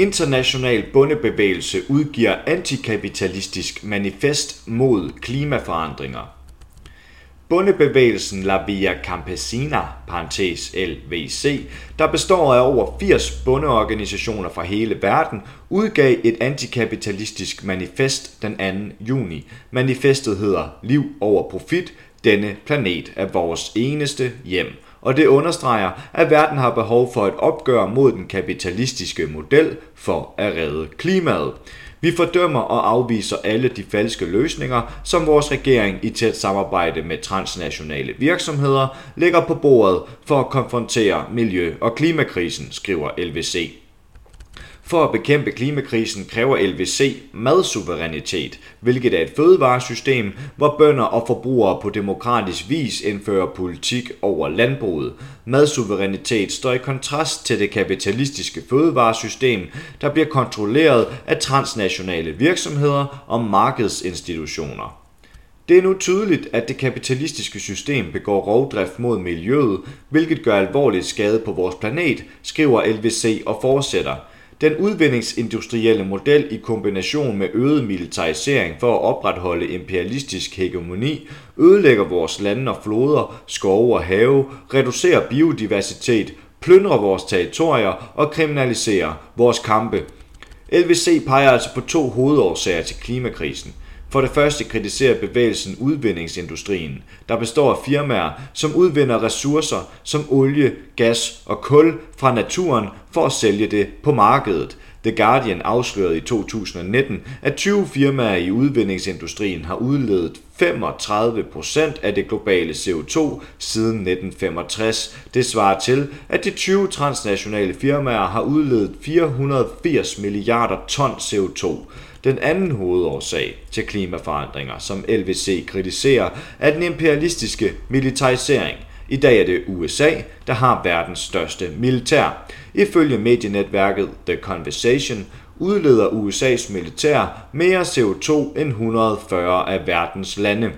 international Bondebevægelse udgiver antikapitalistisk manifest mod klimaforandringer. Bondebevægelsen La Via Campesina, parentes LVC, der består af over 80 bondeorganisationer fra hele verden, udgav et antikapitalistisk manifest den 2. juni. Manifestet hedder Liv over profit, denne planet er vores eneste hjem – og det understreger, at verden har behov for et opgør mod den kapitalistiske model for at redde klimaet. Vi fordømmer og afviser alle de falske løsninger, som vores regering i tæt samarbejde med transnationale virksomheder lægger på bordet for at konfrontere miljø- og klimakrisen, skriver LVC. For at bekæmpe klimakrisen kræver LVC madsuverænitet, hvilket er et fødevaresystem, hvor bønder og forbrugere på demokratisk vis indfører politik over landbruget. Madsuverænitet står i kontrast til det kapitalistiske fødevaresystem, der bliver kontrolleret af transnationale virksomheder og markedsinstitutioner. Det er nu tydeligt, at det kapitalistiske system begår rovdrift mod miljøet, hvilket gør alvorlig skade på vores planet, skriver LVC og fortsætter – den udvindingsindustrielle model i kombination med øget militarisering for at opretholde imperialistisk hegemoni ødelægger vores lande og floder, skove og have, reducerer biodiversitet, plyndrer vores territorier og kriminaliserer vores kampe. LVC peger altså på to hovedårsager til klimakrisen – for det første kritiserer bevægelsen udvindingsindustrien, der består af firmaer, som udvinder ressourcer som olie, gas og kul fra naturen for at sælge det på markedet. The Guardian afslørede i 2019, at 20 firmaer i udvindingsindustrien har udledet 35% af det globale CO2 siden 1965. Det svarer til, at de 20 transnationale firmaer har udledet 480 milliarder ton CO2. Den anden hovedårsag til klimaforandringer, som LVC kritiserer, er den imperialistiske militarisering. I dag er det USA, der har verdens største militær. Ifølge medienetværket The Conversation udleder USA's militær mere CO2 end 140 af verdens lande.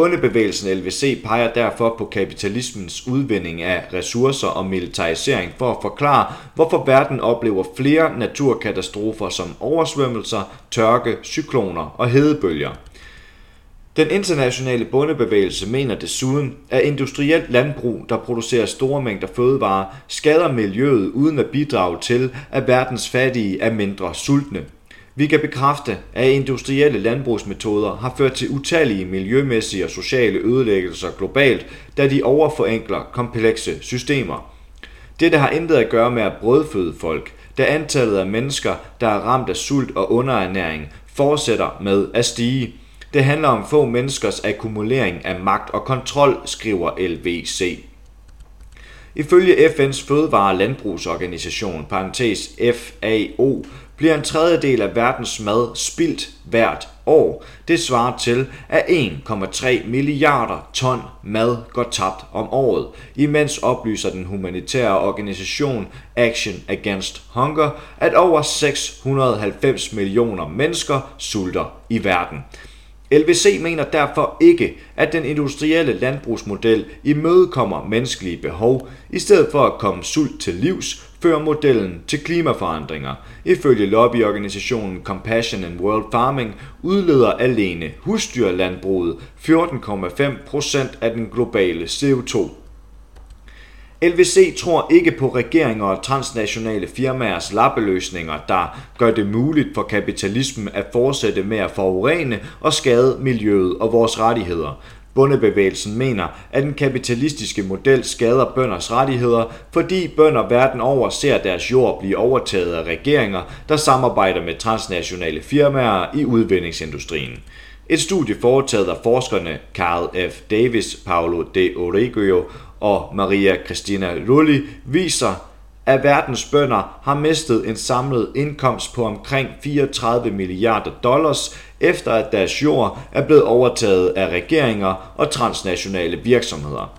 Bundebevægelsen LVC peger derfor på kapitalismens udvinding af ressourcer og militarisering for at forklare, hvorfor verden oplever flere naturkatastrofer som oversvømmelser, tørke, cykloner og hedebølger. Den internationale bondebevægelse mener desuden, at industrielt landbrug, der producerer store mængder fødevarer, skader miljøet uden at bidrage til, at verdens fattige er mindre sultne. Vi kan bekræfte, at industrielle landbrugsmetoder har ført til utallige miljømæssige og sociale ødelæggelser globalt, da de overforenkler komplekse systemer. Dette har intet at gøre med at brødføde folk, da antallet af mennesker, der er ramt af sult og underernæring, fortsætter med at stige. Det handler om få menneskers akkumulering af magt og kontrol, skriver LVC. Ifølge FN's fødevare- og landbrugsorganisation, parentes FAO, bliver en tredjedel af verdens mad spildt hvert år. Det svarer til, at 1,3 milliarder ton mad går tabt om året. Imens oplyser den humanitære organisation Action Against Hunger, at over 690 millioner mennesker sulter i verden. LVC mener derfor ikke, at den industrielle landbrugsmodel imødekommer menneskelige behov. I stedet for at komme sult til livs, fører modellen til klimaforandringer. Ifølge lobbyorganisationen Compassion and World Farming udleder alene husdyrlandbruget 14,5% af den globale CO2 LVC tror ikke på regeringer og transnationale firmaers lappeløsninger, der gør det muligt for kapitalismen at fortsætte med at forurene og skade miljøet og vores rettigheder. Bundebevægelsen mener, at den kapitalistiske model skader bønders rettigheder, fordi bønder verden over ser deres jord blive overtaget af regeringer, der samarbejder med transnationale firmaer i udvindingsindustrien. Et studie foretaget af forskerne Carl F. Davis, Paolo de Origio og Maria Cristina Rulli viser, at verdens bønder har mistet en samlet indkomst på omkring 34 milliarder dollars, efter at deres jord er blevet overtaget af regeringer og transnationale virksomheder.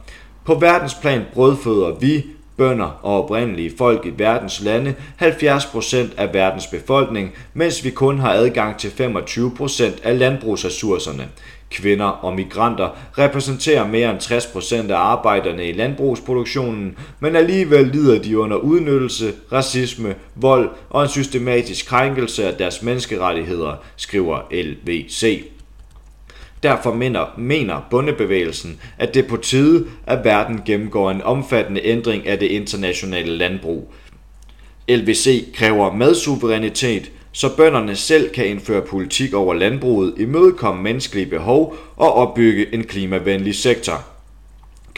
På verdensplan brødføder vi bønder og oprindelige folk i verdens lande 70% af verdens befolkning, mens vi kun har adgang til 25% af landbrugsressourcerne. Kvinder og migranter repræsenterer mere end 60% af arbejderne i landbrugsproduktionen, men alligevel lider de under udnyttelse, racisme, vold og en systematisk krænkelse af deres menneskerettigheder, skriver LVC. Derfor mener, mener bundebevægelsen, at det er på tide, at verden gennemgår en omfattende ændring af det internationale landbrug. LVC kræver madsuverænitet, så bønderne selv kan indføre politik over landbruget, imødekomme menneskelige behov og opbygge en klimavenlig sektor.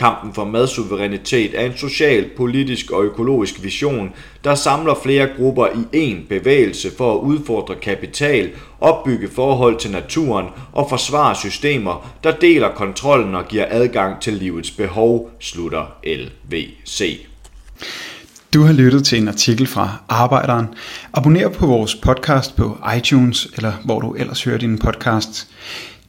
Kampen for madsuverænitet er en social, politisk og økologisk vision, der samler flere grupper i én bevægelse for at udfordre kapital, opbygge forhold til naturen og forsvare systemer, der deler kontrollen og giver adgang til livets behov, slutter LVC. Du har lyttet til en artikel fra Arbejderen. Abonner på vores podcast på iTunes, eller hvor du ellers hører din podcast.